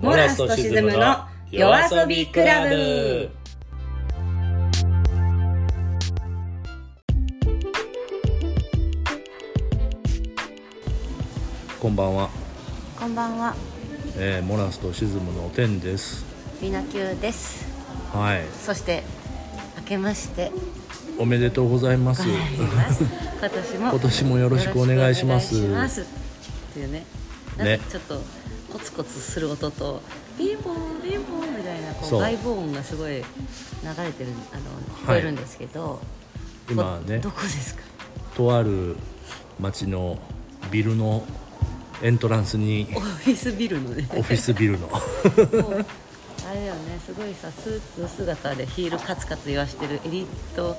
モラスとシズムの夜遊びクラブ。こんばんは、こんばんは。えーモラスとシズムのテンです。みなきゅうです。はい。そして明けまして。おめでとうございます。ます今年も今年もよろしくお願いします。いします。っていうね。ねかちょっとコツコツする音とピンポンピンポンみたいなこそう。う外部音がすごい流れてるあの聞こえるんですけど、今ね。どこですか？とある町のビルのエントランスにオフィスビルのね。オフィスビルの。あれだよね。すごいさスーツ姿でヒールカツカツ言わしてるエリート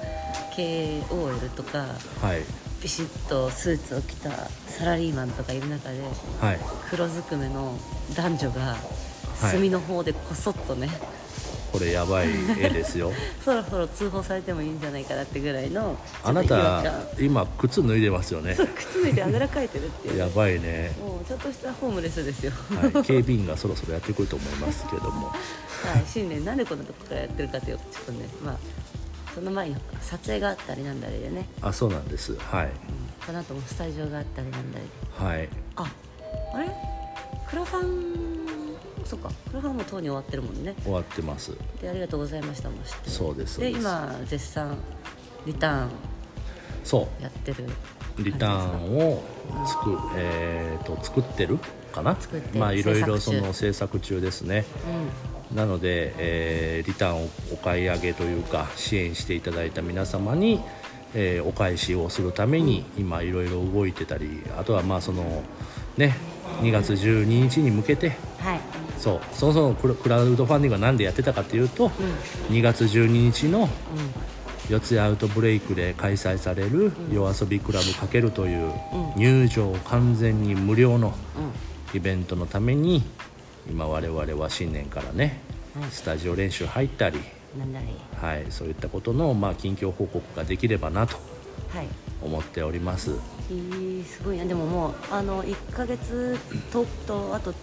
系 OL とか。はいビシッとスーツを着たサラリーマンとかいる中ではい。黒ずくめの男女がはい。隅の方でこそっとね、これやばい絵ですよ。そろそろ通報されてもいいんじゃないかなってぐらいのあなた感。今靴脱いでますよね。そう靴脱いであぐらかいてるっていう。やばいね、もうちょっとしたホームレスですよ、はい、警備員がそろそろやってくると思いますけども。はい、新年なんでこんなとこからやってるかというとちょっとねまあその前に撮影があったりなんだりでね、あそうなんです。はい。うん、この後もスタジオがあったりなんだり。はい。ああれ？クラファン？そっか。クラファンもとうに終わってるもんね。終わってます。でありがとうございましたも知ってそうですそうでです今絶賛リターン。そう。やってるリターンを作,、えー、と作ってるかな？作ってまあいろいろそ制作中。の制作中ですね。うなので、えーリターンをお買い上げというか支援していただいた皆様に、えーお返しをするために今いろいろ動いてたりあとはまあそのね2月12日に向けてんはい。そうそもそもクラウドファンディングは何でやってたかというと、2月12日の四谷アウトブレイクで開催される夜遊びクラブかけるという入場完全に無料のうんうん。イベントのために今我々は新年からねはいスタジオ練習入ったり、はい、そういったことのまあ近況報告ができればなとはい。思っております。いいすごいな。でももうあの1か月ととあと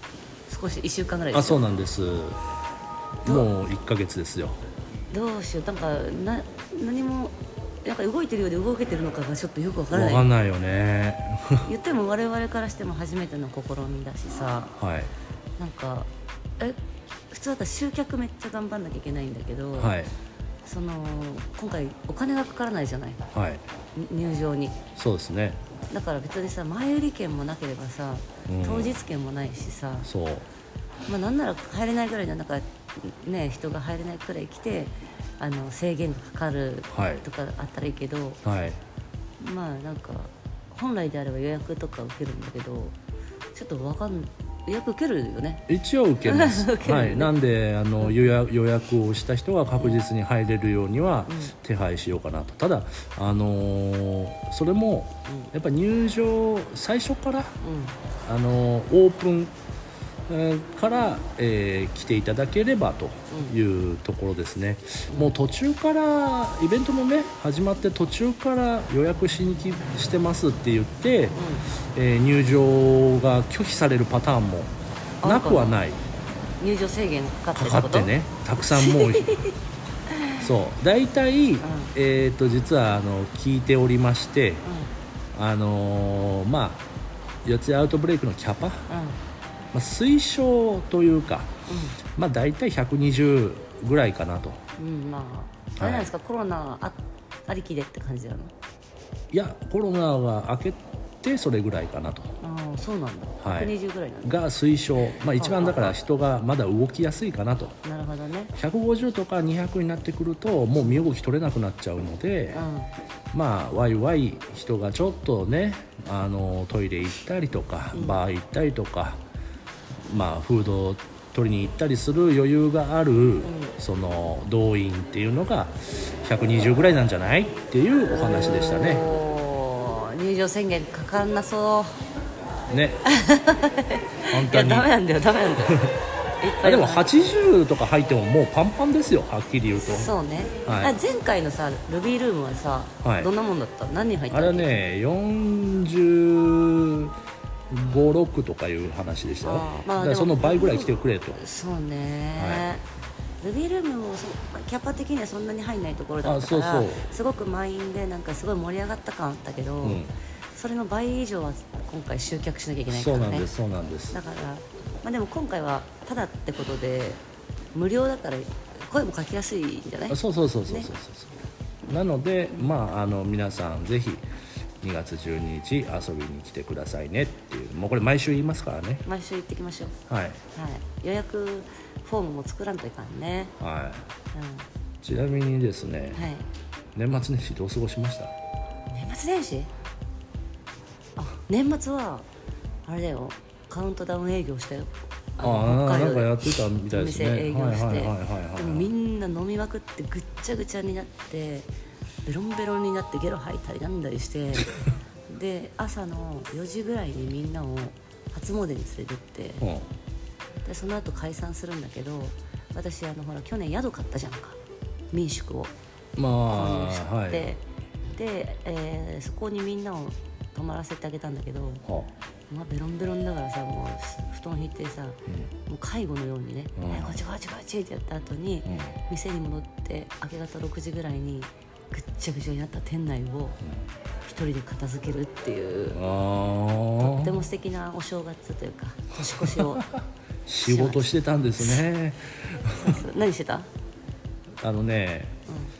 少し1週間ぐらいですよ。あそうなんです。もう1ヶ月ですよ。どうしよう。なんかな何もなんか動いてるようで動けてるのかがちょっとよくわからない。分かんないよね。言っても我々からしても初めての試みだしさ。はいなんかえ普通だったら集客めっちゃ頑張んなきゃいけないんだけど、はい。その今回お金がかからないじゃない？はい。に入場に。そうですね。だから別にさ前売り券もなければさ、うん。当日券もないしさ、そう。まあ、なんなら入れないぐらいのなんかね人が入れないくらい来てあの制限がかかるはい。とかあったらいいけど、はい。まあなんか本来であれば予約とか受けるんだけどちょっとわかん予約受けるよね。一応受けます、受ける。はい、なんであの予約予約をした人が確実に入れるようには手配しようかなと。ただ、あのーそれもやっぱ入場最初から、うん。あのーオープンえーから、えー来ていただければというところですね、もう途中からイベントもね始まって途中から予約しに来してますって言って、えー入場が拒否されるパターンもな。くはない。入場制限かかってかかってねたくさんもう そう。大体、えー、と実はあの聞いておりましてあのーまあ四谷アウトブレイクのキャパ、まうんうんあ、推奨というか、まあ、大体120ぐらいかなと。うんうんまああれなんですか、コロナあありきでって感じなの？いやコロナが明けてそれぐらいかなと。ああそうなんだ、はい。120ぐらいなんだ。が推奨、まあ、一番だから人がまだ動きやすいかなと。なるほどね。150とか200になってくるともう身動き取れなくなっちゃうので、うん。まあワイワイ人がちょっとねあのトイレ行ったりとか、バー行ったりとかまあフードを取りに行ったりする余裕がある、その動員っていうのが120ぐらいなんじゃない？っていうお話でしたね。入場宣言かかんなそう。ね。本いや当にダメなんだよダメなんだよ。でも80とか入ってももうパンパンですよはっきり言うと。そうね、はい。あ前回のさルビールームはさ、はい。どんなもんだった？何人入ったあれはね40 56とかいう話でしたまあその倍ぐらい来てくれと。そうね、ルビールームもそキャパ的にはそんなに入んないところだったからあそうそう。すごく満員でなんかすごい盛り上がった感あったけど、うん。それの倍以上は今回集客しなきゃいけないかそうらねなんですそうなんです。だから、まあ、でも今回はただってことで無料だから声もかけやすいんじゃない？あそうそうそうそうそうそう。そうなのでまああの皆さんぜひ2月12日遊びに来てくださいねっていう。もうこれ毎週言いますからね。毎週行ってきましょう、はい。はい、予約フォームも作らんといかんね、はういちなみにですね、ん、はい。年末年始どう過ごしました？年末年始？あ年末はあれだよ。カウントダウン営業したよ。あのあなんかでやってたみたいですね。お店営業して。はいはい。でもみんな飲みまくってぐっちゃぐちゃになってベロンベロンになってゲロ吐いたりなんだりして で朝の4時ぐらいにみんなを初詣に連れてってうん。でその後解散するんだけど私あのほら去年宿買ったじゃんか。民宿を。ま購入して、あはい。で、えーそこにみんなを泊まらせてあげたんだけど、はまあ、ベロンベロンだからさもう布団引いてさ、もう介護のようにね「うん。はいこっちこっちこっち」ってやった後に、うん。店に戻って明け方6時ぐらいにぐっちゃぐちゃになった店内を一人で片付けるっていうあとってあも素敵なお正月というか年越しを 仕事してたんですね。何してた？あのね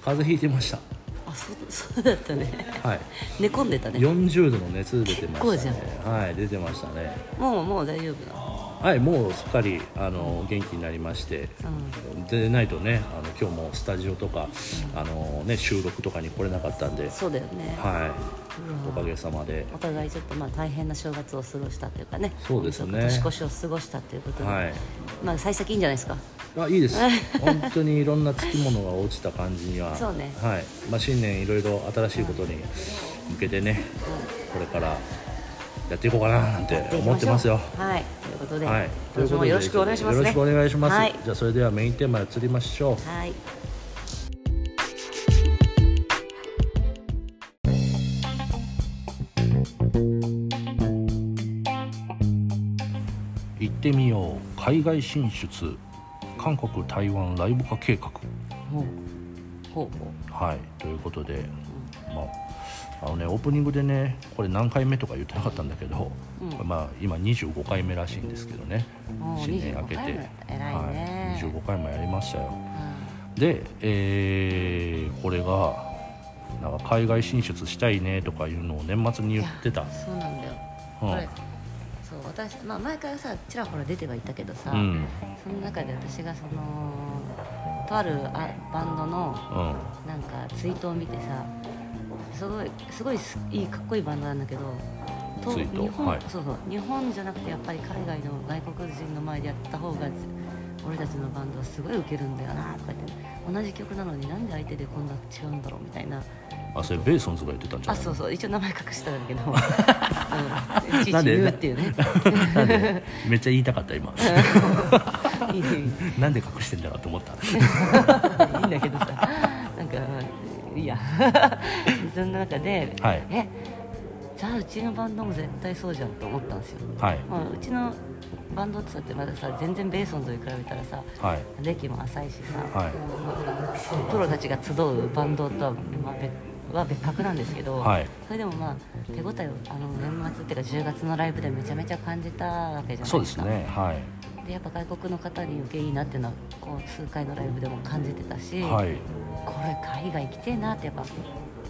風邪ひいてました。あそうそうだったね。はい。寝込んでたね。40度の熱出てま結したね。はい出てましたね。もうもう大丈夫なの？はいもうすっかりあの元気になりましてうん。でないとねあの今日もスタジオとか、あのね、収録とかに来れなかったんで、そうだよね、はい、おかげさまで、お互いちょっとまあ大変な正月を過ごしたというかね。そうですね。年越しを過ごしたということで、はい、まあ幸先いいんじゃないですか。あいいです。本当にいろんなつきものが落ちた感じにはそうね。はい。まあ、新年いろいろ新しいことに向けてねこれからやっていこうかななんて思ってますよ。はい。ということで、はい、今年もよろしくお願いしますね。よろしくお願いします。はい。じゃあそれではメインテーマへ移りましょう。はい。行ってみよう。海外進出。韓国台湾ライブ化計画。ほう。ほうほはい。ということで、まああのねオープニングでねこれ何回目とか言ってなかったんだけど、うん。まあ今25回目らしいんですけどね。新年明けて。25回も偉いね。はい、25回もやりましたよ。うで、えーこれがなんか海外進出したいねとかいうのを年末に言ってた。んそうなんだよ、うん。そう私、まあ、前からさちらほら出てはいたけどさ、うん。その中で私がそのとあるあバンドのうん。なんかツイートを見てさすごいすごいすいいかっこいいバンドなんだけど日本、はい。そうそう日本じゃなくてやっぱり海外の外国人の前でやった方が俺たちのバンドはすごいウケるんだよなとか言って同じ曲なのになんで相手でこんな違うんだろうみたいな。あそれベーソンズが言ってたんじゃないあそうそう一応名前隠したんだけど。うん。いちいち言うっていうね。めっちゃ言いたかった今。なんで隠してんだろうと思った いいんだけどさ。なんかいいやそんな中で、はい。えじゃあうちのバンドも絶対そうじゃんと思ったんですよ、はい。まあ、うちのバンドって言ってまださ全然ベーソンと比べたらさはい。歴も浅いしさ、はい。プロたちが集うバンドとは,、まあ、別は別格なんですけど、はい。それでもまあ手応えをあの年末っていうか10月のライブでめちゃめちゃ感じたわけじゃないですか。そうですね。はい。でやっぱ外国の方に受けいいなっていうのはこう数回のライブでも感じてたし、はい。これ海外行きてえなってやっぱ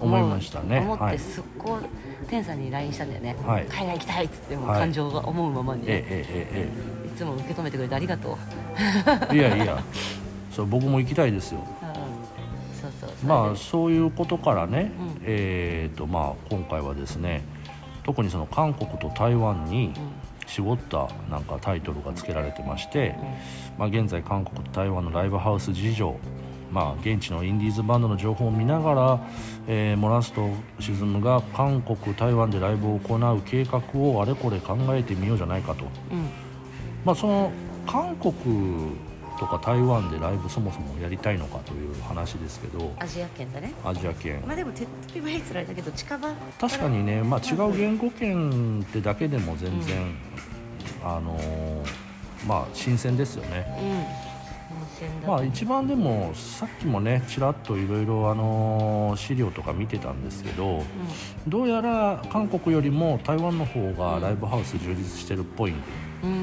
思いましたね。思ってはい。すっごい天さんに LINE したんだよね、はい。海外行きたいっつってもうはい感情が思うままに、えねええいつも受け止めてくれてありがとう、えええいやいや。それ僕も行きたいですよ。うん、そうそうまあそういうことからね、うん。えーとまあ、今回はですね特にその韓国と台湾に絞ったなんかタイトルが付けられてまして、まあ、現在韓国と台湾のライブハウス事情まあ、現地のインディーズバンドの情報を見ながら、えーモラスとシズムが韓国台湾でライブを行う計画をあれこれ考えてみようじゃないかと、うん。うんまあ、その韓国とか台湾でライブそもそもやりたいのかという話ですけど。アジア圏だね。アジア圏。まあでも手っ取り早いつらいだけど近場。確かにね、まあ、違う言語圏ってだけでも全然、あのーまあ新鮮ですよね。うん新鮮だまあ一番でもさっきもねちらっといろいろあのー資料とか見てたんですけどどうやら韓国よりも台湾の方がライブハウス充実してるっぽいんで、うんう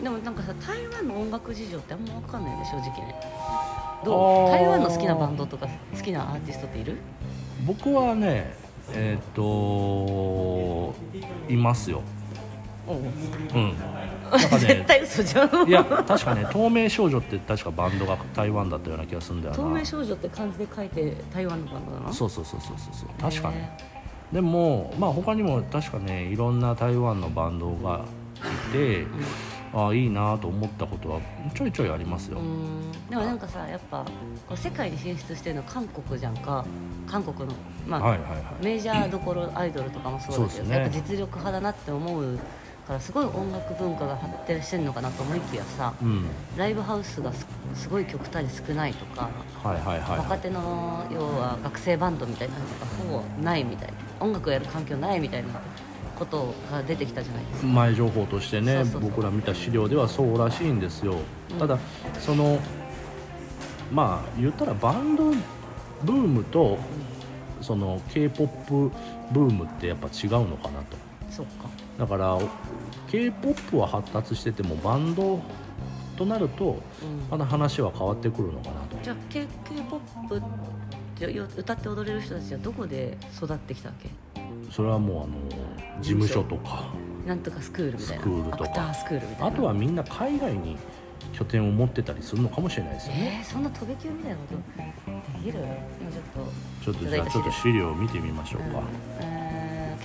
ん。でもなんかさ台湾の音楽事情ってあんま分かんないよね正直ね。あどー。う台湾の好きなバンドとか好きなアーティストっている？僕はねえっ、といますよ。おううん。なんか 絶ね対嘘じゃん。いや確かね透明少女って確かバンドが台湾だったような気がするんだよな。透明少女って漢字で書いて台湾のバンドな。のそうそうそうそうそうそう。確かね。へでもまあ他にも確かねいろんな台湾のバンドがいて、ああいいなと思ったことはちょいちょいありますよ、でもなんかさやっぱこう世界に進出してるの韓国じゃんか。韓国のまあ、はいはいはい。メジャーどころアイドルとかもそうだけど、ね。やっぱ実力派だなって思うからすごい音楽文化が発展してるのかなと思いきやさうん。ライブハウスがすすごい極端に少ないとか、はいはいはい若手の要は学生バンドみたいなのがほぼないみたいな音楽をやる環境ないみたいなことが出てきたじゃないですか。前情報としてね僕ら見た資料ではそうらしいんですよ、うん。ただそのまあ言ったらバンドブームとその k p o p ブームってやっぱ違うのかなと。そっか。だから k p o p は発達しててもバンドとなるとうん。まだ話は変わってくるのかなと。じゃあ K- K-POP ってよ歌って踊れる人たちはどこで育ってきたわけ？それはもうあの事務所とかなんとかスクールみたいな。スクールとか。スクールみたいな。あとはみんな海外に拠点を持ってたりするのかもしれないですよね。えー、そんな飛び級みたいなことできる？今ちょっとちょっとじゃあちょっと資料を見てみましょうか、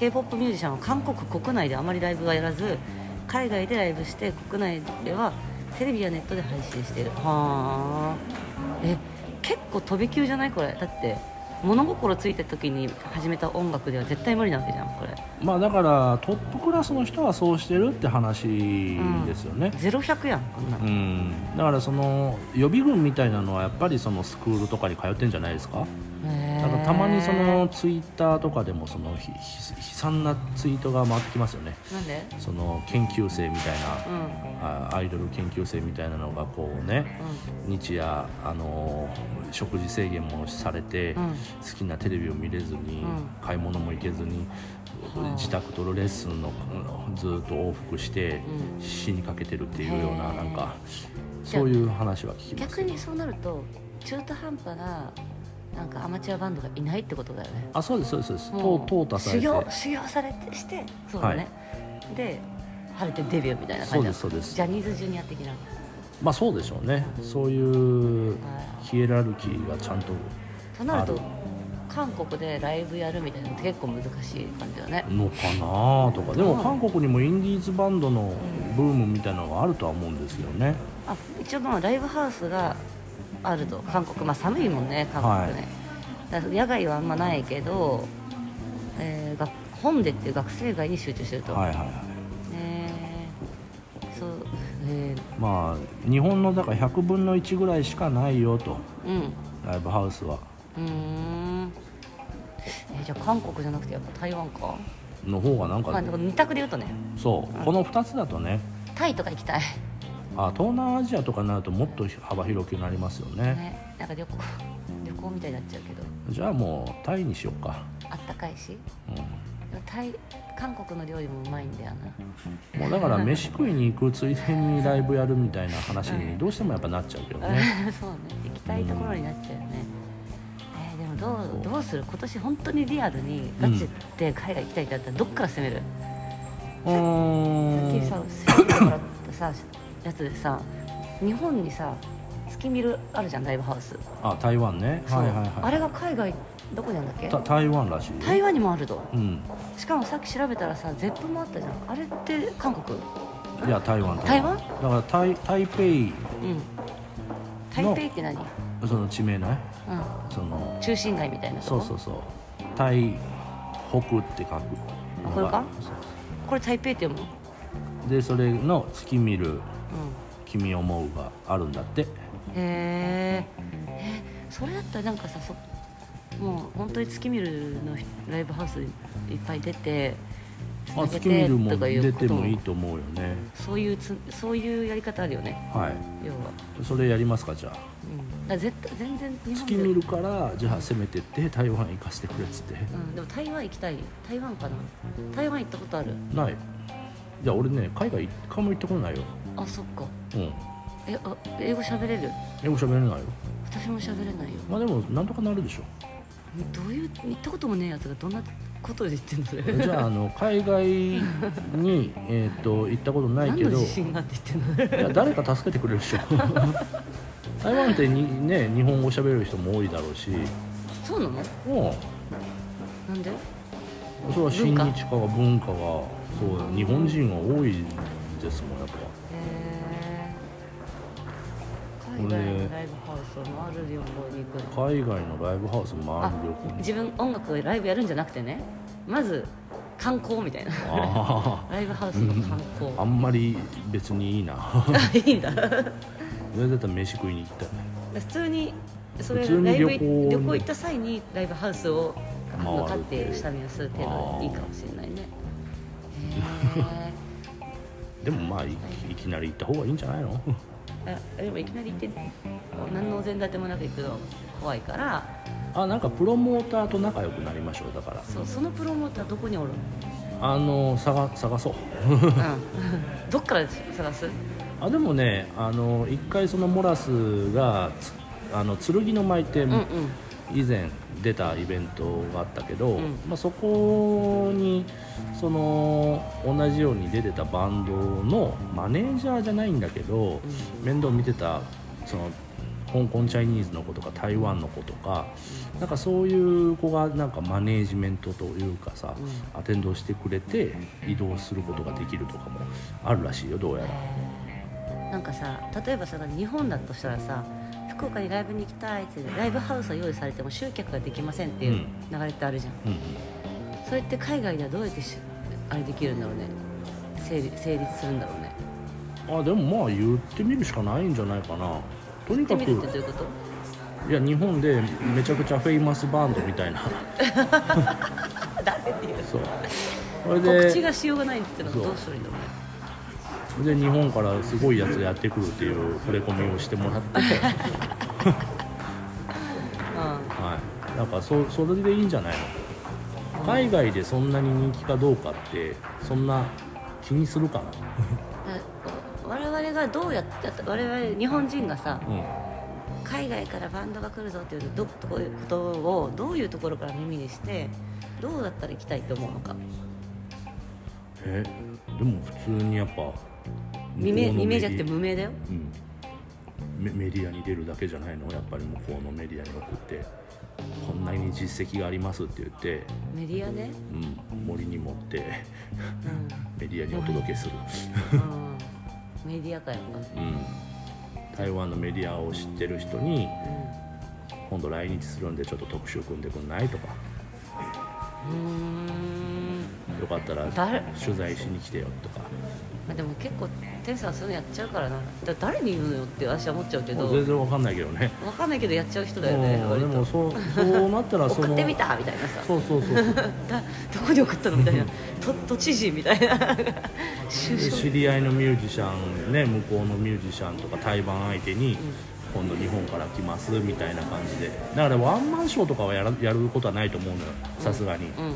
えー K-POP ミュージシャンは韓国国内であまりライブはやらず海外でライブして国内ではテレビやネットで配信している。はあ。え結構飛び級じゃないこれ？だって物心ついた時に始めた音楽では絶対無理なわけじゃんこれ。まあだからトップクラスの人はそうしてるって話ですよね、ゼロ百やんこんなうのん。だからその予備軍みたいなのはやっぱりそのスクールとかに通ってんじゃないですか？だからたまにそのツイッターとかでもそのひひ悲惨なツイートが回ってきますよね。なんで？その研究生みたいうん。なあアイドル研究生みたいなのがこうね日夜あの食事制限もされて、好きなテレビを見れずに、うん。買い物も行けずに、はあ自宅とレッスンのうんずっと往復して、うん。死にかけてるっていうようななんかそういう話は聞きます。逆にそうなると中途半端ななんかアマチュアバンドがいないってことだよね。あそうですそうです。そうですもうと淘汰されて。修行修行されてしてそうだね、で晴れてデビューみたいなそう感じだ。ですそうです。ジャニーズジュニア的な。まあそうでしょうね。そういうはい。ヒエラルキーがちゃんととなると韓国でライブやるみたいなのって結構難しい感じだね。のかなとか。でもうん。韓国にもインディーズバンドのブームみたいなのがあるとは思うんですよね。あ一応まあライブハウスがあると。韓国まあ寒いもんね韓国ね、だから野外はあんまないけど、えー、学本でっていう学生街に集中してると、はいはいはい。ねそうえまあ日本のだから100分の1ぐらいしかないよと。ー、うん。ライブハウスは。うーん。えーじゃあ韓国じゃなくてやっぱ台湾か。の方がなんか、まあでも二択で言うとね。そう。この2つだとね。タイとか行きたいあ東南アジアとかになるともっと幅広くなりますよね。ねなんか旅行 旅行みたいになっちゃうけど。じゃあもうタイにしようか、あったかいし。う、でもタイ韓国の料理もうまいんだよな。んもうだから飯食いに行くついでにライブやるみたいな話にどうしてもやっぱなっちゃうけどね。そうね。行きたいところになっちゃうよね、えーでもどうどうする？今年本当にリアルにガチで海外行きたいってなったらどっから攻める、うーん。さっきさ調べてもらったさやつでさ日本にさ月見るあるじゃんライブハウス、あ台湾ね。そう。はいはいはい。あれが海外どこにあるんだっけ？た台湾らしい。よ台湾にもあると。うん。しかもさっき調べたらさゼップもあったじゃん。あれって韓国？いや台湾。台湾？だから台台北うん。台北って何？その地名ね。うん。その中心街みたいなそうそうそう。台北って書く。あこれか？これ台北って読むの？でそれの月見るう君を思う」があるんだって。へええそれだったらなんかさそもう本当に月見るのライブハウスいっぱい出てつあ月見るも出てもいいと思うよね。そういうつそういうやり方あるよね。はい。要は、それやりますかじゃあ。うん、だ絶対全然月見るからじゃあ攻めてって台湾行かせてくれっつって。うん、でも台湾行きたい。台湾かな。台湾行ったことある。ない。いや俺ね海外一回も行ったことないよあそっか。うん。えあ英語喋れる？英語喋れないよ。私も喋れないよ。まあでもなんとかなるでしょ。どういう行ったこともねえやつがどんなことで言ってんのそれじゃああの海外に、えー、と行ったことないけ何のど自信があって言ってんの？いや誰か助けてくれるでしょ。台湾ってに、ね、日本語喋れる人も多いだろうし。そうなの？もなんで？うそれは親日化が文化がそう日本人が多いですもんやっぱ。海外のライブハウスを回る旅行に行くの？海外のライブハウス回ある旅行に。自分音楽でライブやるんじゃなくてねまず観光みたいな。あライブハウスの観光。ああんまり別にいいな。いいんだ。それだったら飯食いに行きたい普通にそれライブ旅行行行った際にライブハウスをあの回る立って下見をする程度でいいかもしれないね。へでもまあいいきなり行った方がいいんじゃないの？えあでもいきなり行って何のお膳立てもなく行くの怖いから。あなんかプロモーターと仲良くなりましょうだから。そうそのプロモーターどこにおるの？あの探探そう。うん。どっから探す？あでもねあの一回そのモラスがつあの剣の舞ってうんうん。以前出たイベントがあったけど、うん。まあ、そこにその同じように出てたバンドのマネージャーじゃないんだけど、面倒見てたその香港チャイニーズの子とか台湾の子とかなんかそういう子がなんかマネージメントというかさ、うアテンドしてくれて移動することができるとかもあるらしいよどうやら。なんかさ例えばさ日本だとしたらさ福岡にライブに行きたいってライブハウスが用意されても集客ができませんっていう流れってあるじゃん、うんうん。それって海外ではどうやってしあれできるんだろうね。成立成立するんだろうね。あでもまあ言ってみるしかないんじゃないかな。とにかくいうこと？いや日本でめちゃくちゃフェイマスバンドみたいな。誰っていう。そう。それで告知がしようがないっていうのはどうするんだろうねで日本からすごいやつやってくるっていう触れ込みをしてもらってはいなんかそそれでいいんじゃないの海外でそんな。に人気かどうかってそん。な気にするかなうん、我々がどうやって我々日本人がさうん。海外からバンドが来るぞっていうどどういうことをどういうところから耳にしてどうだったら行きたいと思うのか。えでも普通にやっぱ未明未明じゃなくてメディ無名だよ。うん。メメディアに出るだけじゃないの？やっぱり向こうのメディアに送って。こんなに実績がありますって言って、メディアねうん、森に持って。うメディアにお届けする、ん、うん、メディアかやっぱうん、台湾のメディアを知ってる人に今度来日するんでちょっと特集組んでくんない？とか。うん。よかったら誰取材しに来てよ。とか。まあでも結構天さんそういうのやっちゃうからな。だ誰に言うのよって私は思っちゃうけど。全然わかんないけどね。分かんないけどやっちゃう人だよねでもそうそうなったら その送ってみたみたいなさ。そうそうそうそう。だどこに送ったのみたいな。と都知事みたいな。知り合いのミュージシャンね向こうのミュージシャンとか対バン相手に、今度日本から来ますみたいな感じで。だからワンマンショーとかはやらやることはないと思うのよさすがに、うん。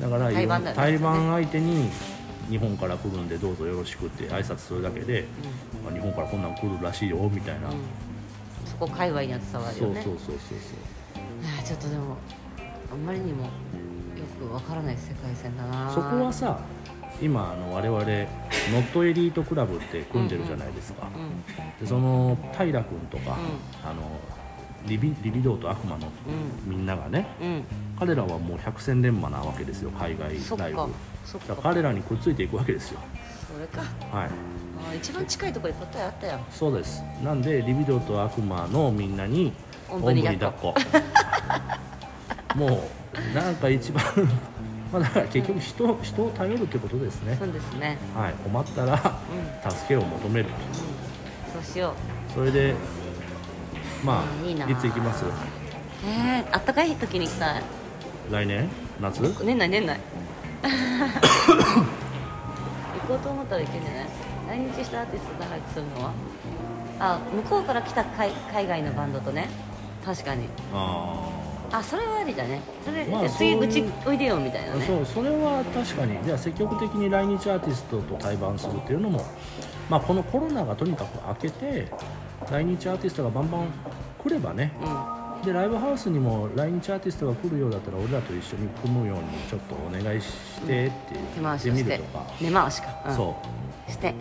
だから対バンだよね相手に日本から来るんでどうぞよろしくって挨拶するだけで、まあ日本からこんなん来るらしいよみたいな、うん。そこ界隈には伝わるそうよねそうそうそう。あーちょっとでもあんまりにもよくわからない世界線だな。そうそこはさ今あの我々ノットエリートクラブって組んでるじゃないですか、うでその平君とか、あのリビリビドーと悪魔のみんながねんうん。彼らはもう百戦錬磨なわけですよ海外ライブ。かそっだか彼らにくっついていくわけですよ。それか。はい。あー一番近いところに答えあったよそうです。なんでリビドーと悪魔のみんなにおんぶに抱っこ。もうなんか一番 まあだから結局人人を頼るってことですね。そうですね。はい。困ったらうん。助けを求めるそしよそれでまあいいな。いつ行きます？うえー、あったかい時に行きたい。来年？夏？年内年内行こうと思ったらいけんじゃない？来日したアーティスト仲良くするのは？あ向こうから来た海海外のバンドとね。確かに。ああそれはありだね。それ、まあ次そうちおいでよみたいなね。あそうそれは確かに。じゃあ積極的に来日アーティストと対バンするっていうのもまあこのコロナがとにかく明けて来日アーティストがバンバン来ればねうんでライブハウスにも来日アーティストが来るようだったら俺らと一緒に組むようにちょっとお願いしてって手言って回しをしてみるとか、根回しか、うん、そして。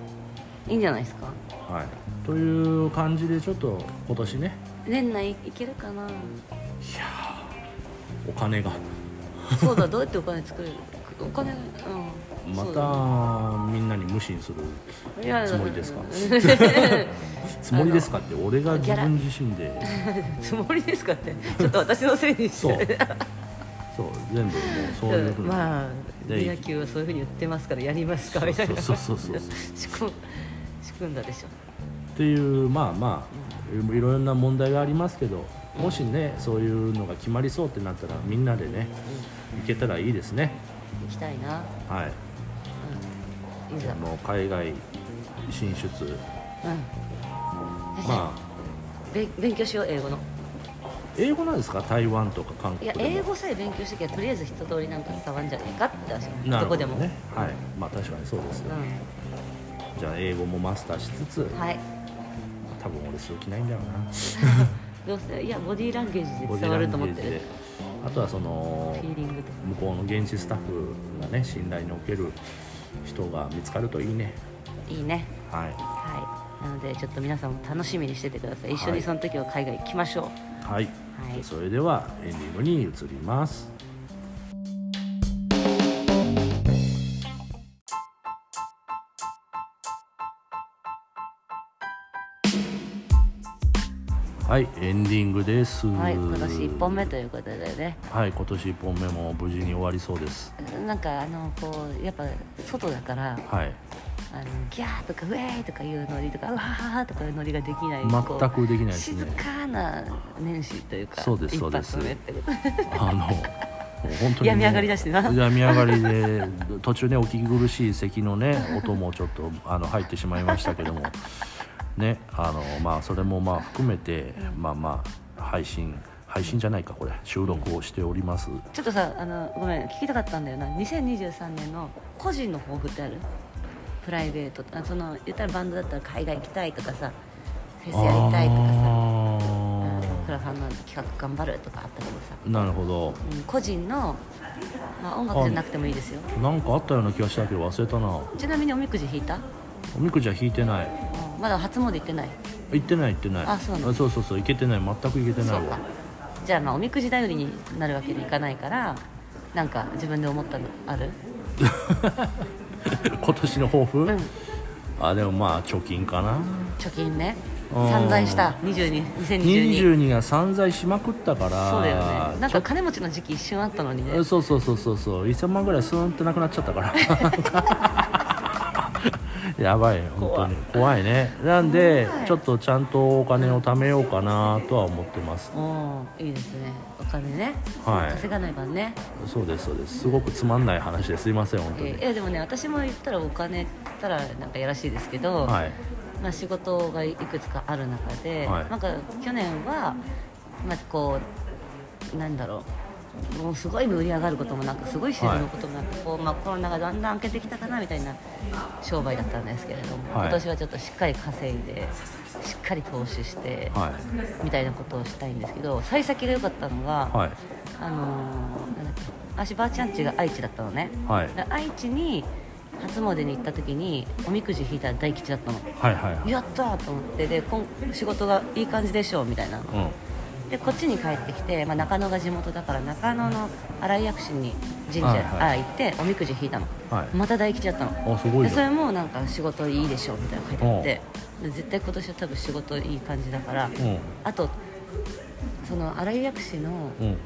いいんじゃないですか？うはい。という感じでちょっと今年ね。年内いけるかな？お金が。そうだどうやってお金作る？お金うん。またみんなに無視するいやつもりですか？うん つもりですかって俺が自分自身で。つもりですかって。ちょっと私のせいにしそう。てそう。全部もうそういうふうにまあで野球はそういうふうに言ってますからやりますかみたいな。そうそうそうそう仕組んだでしょ。っていうまあまあいろんな問題がありますけどもしねそういうのが決まりそうってなったらみんなでね行けたらいいですね。行きたいな、はい。うん、いざ。もう海外進出。うんまあ。べ勉強しよう英語の。英語なんですか？台湾とか韓いや国でも。英語さえ勉強してきゃとりあえず一通りなんか伝わんじゃねえかって話なるどこでも、ねはい。まあ確かにそうですよじゃあ英語もマスターしつつうんはい。多分俺する気ないんだろうな。どうせいやボディーランゲージで伝わると思ってる。あとはそのフィーリングと向こうの現地スタッフがね信頼における人が見つかるといいね。いいね。はいはいなのでちょっと皆さんも楽しみにしててください。一緒はいにその時は海外行きましょう。はい、はい。それではエンディングに移ります。はいエンディングです。はい今年1本目ということでね。はい今年1本目も無事に終わりそうです。なんかあのこうやっぱ外だからはいあのギャーとかウェーとかいうノリとかうわーとかいうノリができない全くできないです静ねかな年始というかそうです一そうです。あの本当に 病み上がりだしな。病み上がりで途中ねお聞き苦しい咳のね 音もちょっとあの入ってしまいましたけども。ねあのまあそれもまあ含めてまあまあ配信配信じゃないかこれ。収録をしております。ちょっとさあのごめん聞きたかったんだよな。2023年の個人の抱負ってある？プライベートあその言ったらバンドだったら海外行きたいとかさフェスやりたいとかさ。あクラファンの企画頑張るとかあったけどさ、なるほど。うん、個人の、まあ、音楽じゃなくてもいいですよ。なんかあったような気がしたけど忘れたな。ちなみにおみくじ引いた？おみくじは引いてない。うんまだ初詣行ってない？行ってない行ってない。あそうそうそうそう行けてない。全く行けてないわ。じゃあまあおみくじ頼りになるわけにいかないからなんか自分で思ったのある？今年の抱負、うん。あでもまあ貯金かな。貯金ね。うん。散財した。22 2022 22が散財しまくったからそうだよね。なんか金持ちの時期一瞬あったのにね。えそうそうそうそうそう。1000万ぐらいスーンってなくなっちゃったから。やばい本当に。怖いね。なんでちょっとちゃんとお金を貯めようかなとは思ってます。いいですねお金ね、はい。稼がないばね、そうですそうです。すごくつまんない話ですいません本当に、えーいやでもね私も言ったらお金って言ったらなんかやらしいですけど、はい。まあ、仕事がいくつかある中で、はい。なんか去年は、まあ、こうなんだろうもうすごい盛り上がることもなくすごい沈むこともなく、こうまあ、コロナがだんだん明けてきたかなみたいな商売だったんですけれども、はい。今年はちょっとしっかり稼いでしっかり投資して、はい。みたいなことをしたいんですけど幸先が良かったのが、はい。あのーなんだっけ私ばあちゃん家が愛知だったのね、愛知に初詣に行った時におみくじ引いたら大吉だったの。はいはいはい。やったーと思ってで今仕事がいい感じでしょうみたいなうんでこっちに帰ってきて、まあ、中野が地元だから中野の新井薬師に神社、はいはい。あ行っておみくじ引いたの、はい。また大吉だったの。あすごいねでそれもなんか仕事いいでしょうみたいなの書いてあってで絶対今年は多分仕事いい感じだから、うん。あとその新井薬師のうん。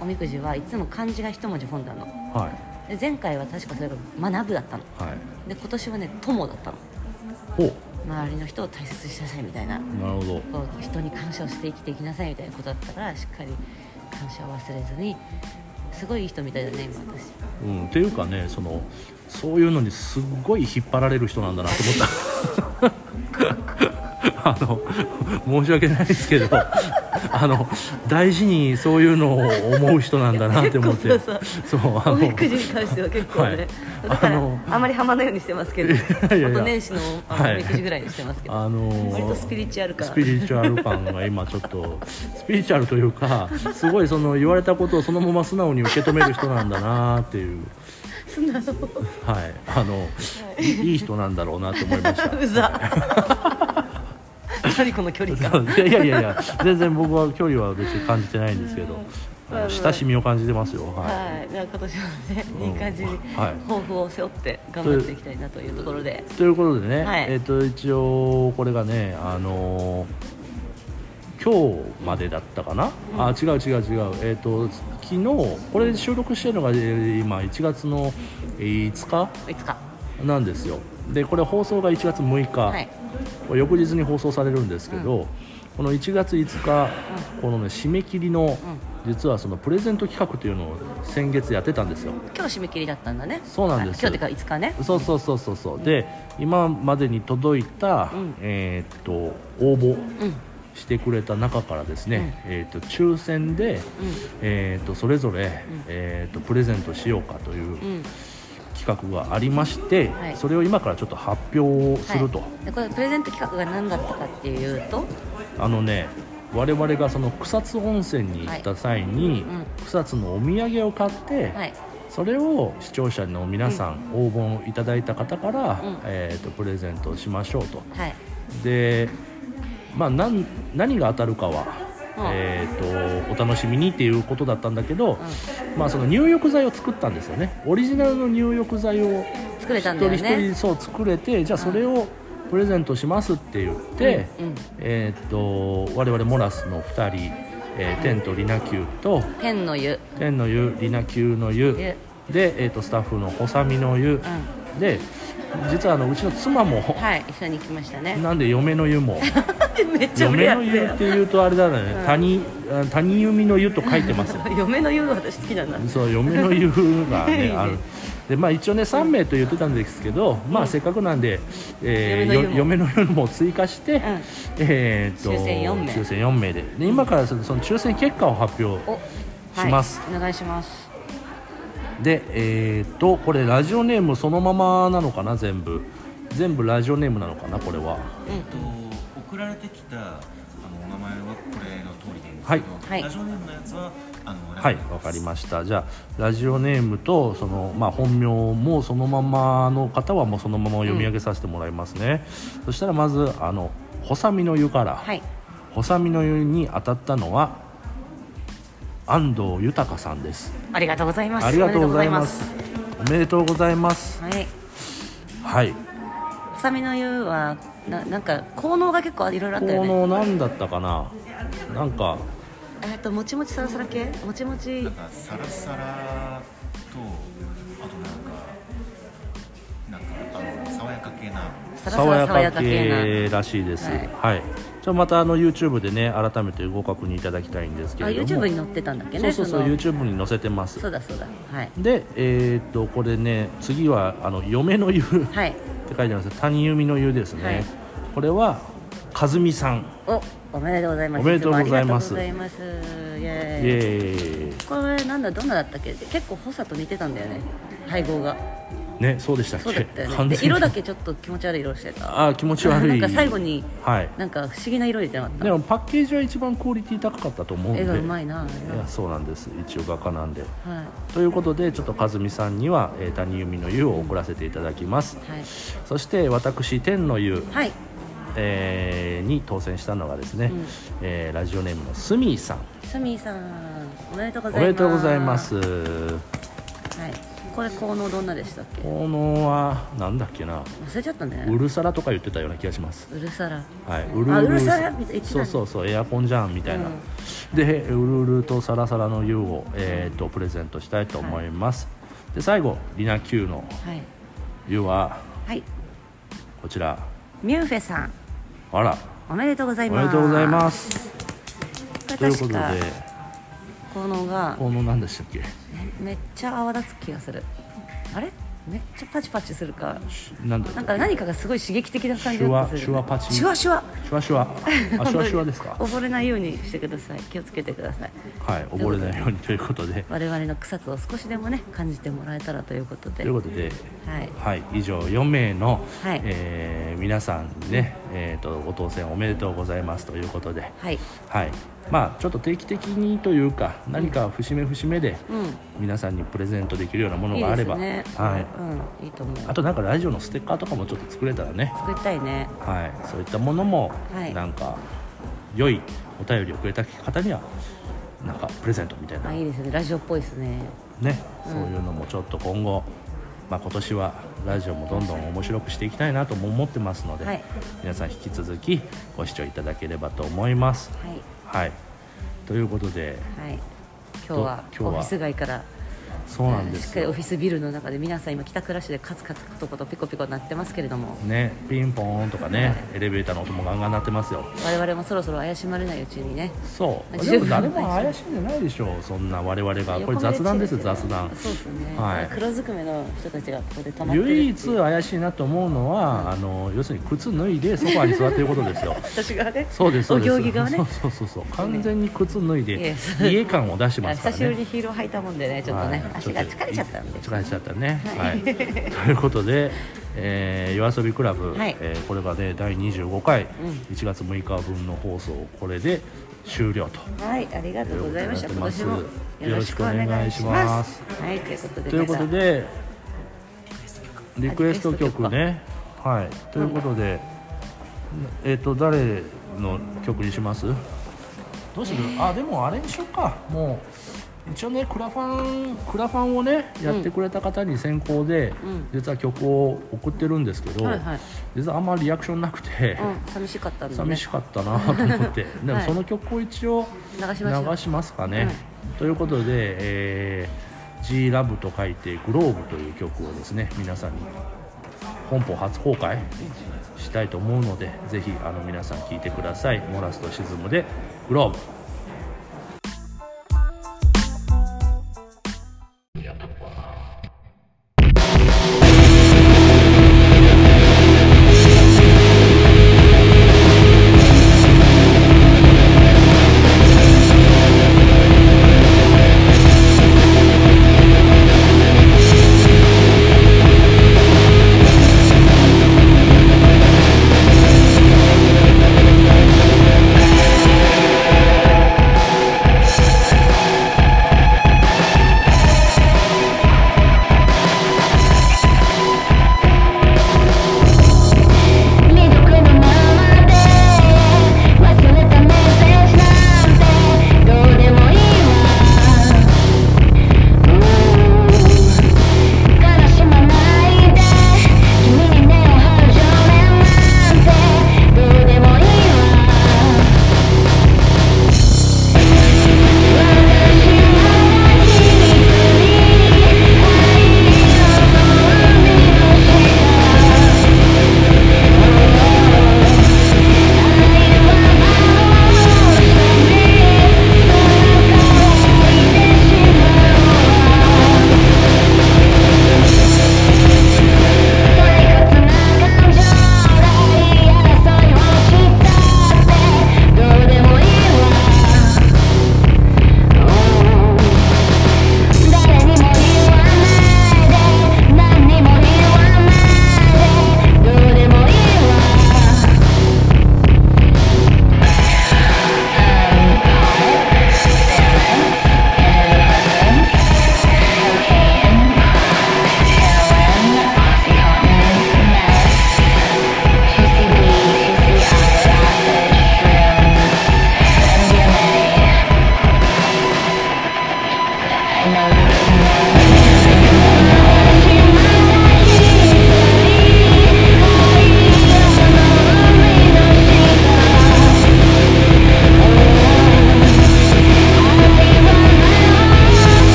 おみくじはいつも漢字が一文字本なの。はい。で前回は確かそれが学ぶだったの。はい。で今年はね友だったの。ほう周りの人を大切にしなさいみたいな。なるほど。人に感謝をして生きていきなさいみたいなことだったからしっかり感謝を忘れずにすごいいい人みたいだね今私。うん、っていうかねそのそういうのにすっごい引っ張られる人なんだなと思った。あの申し訳ないですけど あの大事にそういうのを思う人なんだなって思って。そうあの。おみくじに関しては結構ね、はい。だからあの。あまりハマないようにしてますけど あと年始のおみくじぐらいにしてますけど、あの割とスピリチュアル感。スピリチュアル感が今ちょっとスピリチュアルというかすごいその言われたことをそのまま素直に受け止める人なんだなっていう。素直。はい。あの、い、いい人なんだろうなと思いました。うざ何この距離感いやいやいや全然僕は距離は別に感じてないんですけど、親しみを感じてますよ。ははい、じゃあ今年もね、うん。いい感じにはい。抱負を背負って頑張っていきたいなというところで、いということでね、はい。えっ、と一応これがねあのー今日までだったかな、あ違う違う違う。えっ、と昨日これ収録してるのがえー今1月のえー5日。なんですよ。でこれ放送が1月6日、翌日に放送されるんですけど、この1月5日、このね締め切りの、実はそのプレゼント企画というのを先月やってたんですよ。今日締め切りだったんだね。そうなんです。あ今日ってか5日ね。そうそうそうそうそう。で今までに届いた、うん。えーっと応募うん、してくれた中からですね、えーっと抽選で、えーっとそれぞれ、えーっとプレゼントしようかといううん、うん。企画がありまして、はい。それを今からちょっと発表すると、はい、でこれプレゼント企画が何だったかっていうと、あのね我々がその草津温泉に行った際に、はい。うん。草津のお土産を買って、はい、それを視聴者の皆さん、応募いただいた方から、うん。えー、とプレゼントをしましょうと。はい、で、まあ、何何が当たるかは、うんえー、とお楽しみにっていうことだったんだけど、まあ、その入浴剤を作ったんですよね。オリジナルの入浴剤を作れたん一。人一人そう作れてじゃあそれをプレゼントしますって言って、うんうん。えー、と我々モラスの2人、えーテントリナキューと天の湯、天の湯リナキューの湯。湯。で、えー、とスタッフの細身の湯、うで実はあのうちの妻も、はい、一緒に行きましたね。なんで嫁の湯も。めっちゃ嫁の湯やっていうとあれだね、うん。谷あ谷弓の湯と書いてますよ。嫁の湯が私好きなんだ。そう嫁の湯がね ね。ある。でまあ一応ね3名と言ってたんですけど、まあせっかくなんで、えー嫁の湯も。追加して、えーっと抽選四名。抽選4名で。で今からその抽選結果を発表お、します。はい、お願いします。でえーっとこれラジオネームそのままなのかな全部。全部ラジオネームなのかなこれは。うんえっと送られてきたあのお名前はこれの通りでいいんですはいけど、はい。ラジオネームのやつはあのはいわかりました。じゃあラジオネームとその、まあ、本名もそのままの方はもうそのまま読み上げさせてもらいますね、そしたらまずあの細身の湯から、はい、細身の湯に当たったのは安藤豊さんですありがとうございます。ありがとうございますおめでとうございます。はい。はいハサミの湯はななんか効能が結構いろいろあったよこね。の何だったかな？なんかえっともちもちサラサラ系？もちもちなんかサラサラとあとなんかなんかあの爽やか系なサラサラ爽やか系な。系らしいですはいはい、じゃあまたあの YouTube でね改めてご確認いただきたいんですけあれども YouTube に載ってたんだっけね。そうそうそうの YouTube に載せてますそうだそうだ。はいでえーっとこれね次はあの嫁の湯ってはい。書いてあります谷弓の湯ですね、はいこれは和美さんおおめでとうございます。おめでとうございますいます。イイエーイ。エーイこれなんだどんなだったっけ？結構補佐と似てたんだよね。配合が。ねそうでしたっけ？そうだったよね。色だけちょっと気持ち悪い色してた。あー気持ち悪いなんか最後にはいなんか不思議な色入れてなかった。でもパッケージは一番クオリティ高かったと思うんで絵がうまいな。いやそうなんです一応画家なんではいということでちょっと和美さんには、えー、谷弓の湯を送らせていただきます、はいそして私天の湯、はい。えーに当選したのがですね、うんえーラジオネームのスミーさんスミーさんおめでとうごおざいます。めでとうございますはい。これ効能どんなでしたっけ？このはなんだっけな。忘れちゃったね。うるさらとか言ってたような気がします。うるさら。はい、うあうるさらそうそうそうエアコンじゃんみたいな、うん。でうるうるとサラサラの湯を、えー、とプレゼントしたいと思います、で最後リナ Q のはい。湯ははい。こちら。ミュンフェさん。あら。おめでとうございおます。めでとうございます。こということで。れ確かこのがこの何でしたっけ？めっちゃ泡立つ気がする。あれ？めっちゃパチパチするか。なんだなんか何かがすごい刺激的な感じシュワだったりする。シュワパチ？シュワシュワ。シュワシュワ。あ シュワシュワですか？溺れないようにしてください。気をつけてください。はい溺れないようにということで。我々の草津を少しでもね感じてもらえたらということで。ということで。はい。はい、以上4名の、はい。えー皆さんね、えー、とご当選おめでとうございますということで、はい。はい。まあ、ちょっと定期的にというか何か節目節目でうん。皆さんにプレゼントできるようなものいいがあれば、ですね。はい、うん。いいと思う。あとなんかラジオのステッカーとかもちょっと作れたらね、作りたいね。はい、そういったものもはい。なんか良いお便りをくれた方にはなんかプレゼントみたいな。あいいですね。ラジオっぽいですね。ね、うん。そういうのもちょっと今後、まあ、今年はラジオもどんどん面白くしていきたいなとも思ってますので、はい。皆さん引き続きご視聴いただければと思います。はい。はい、ということではい。今日は今日は？オフィス街からそうなんでしっかりオフィスビルの中で皆さん今帰宅ラッシュでカツカツコトコトピコピコなってますけれども。ね、ピンポーンとかねエレベーターの音もガンガン鳴ってますよ。我々もそろそろ怪しまれないうちにね。そう。でも誰も怪しんでないでしょうそんな我々が。これ雑談ですよ雑談。そうですね、はい。黒ずくめの人たちがここで溜まって唯一怪しいなと思うのは、あの要するに靴脱いでソファーに座っていることですよ。私がね。そうですそうです。お行儀がね。そうそうそうそう。完全に靴脱いいでや家感を出してますから久しぶりねにヒールを履いたもんでねちょっとね、はい足が疲れちゃったんで疲れちゃったね。はい、ということで、えー、夜遊びクラブ、はい。えーこれがね第25回、ん。1月6日分の放送これで終了と。はい。ありがとうございました。今年もよろしくお願いします。はい。ということでということでリクエスト曲ね。はい。ということで、えっ、と誰の曲にします？どうする？あでもあれにしようか。もう一応ねクラファンクラファンをねやってくれた方に先行で、うん。実は曲を送ってるんですけど、はいはい。実はあんまりリアクションなくて、うん寂しかったね、寂しかったなと思って。でもはい。その曲を一応流しますかね、ということで、えー、G ラブと書いてグローブという曲をですね皆さんに本邦初公開したいと思うのでぜひあの皆さん聴いてください。モラスとシズムでグローブ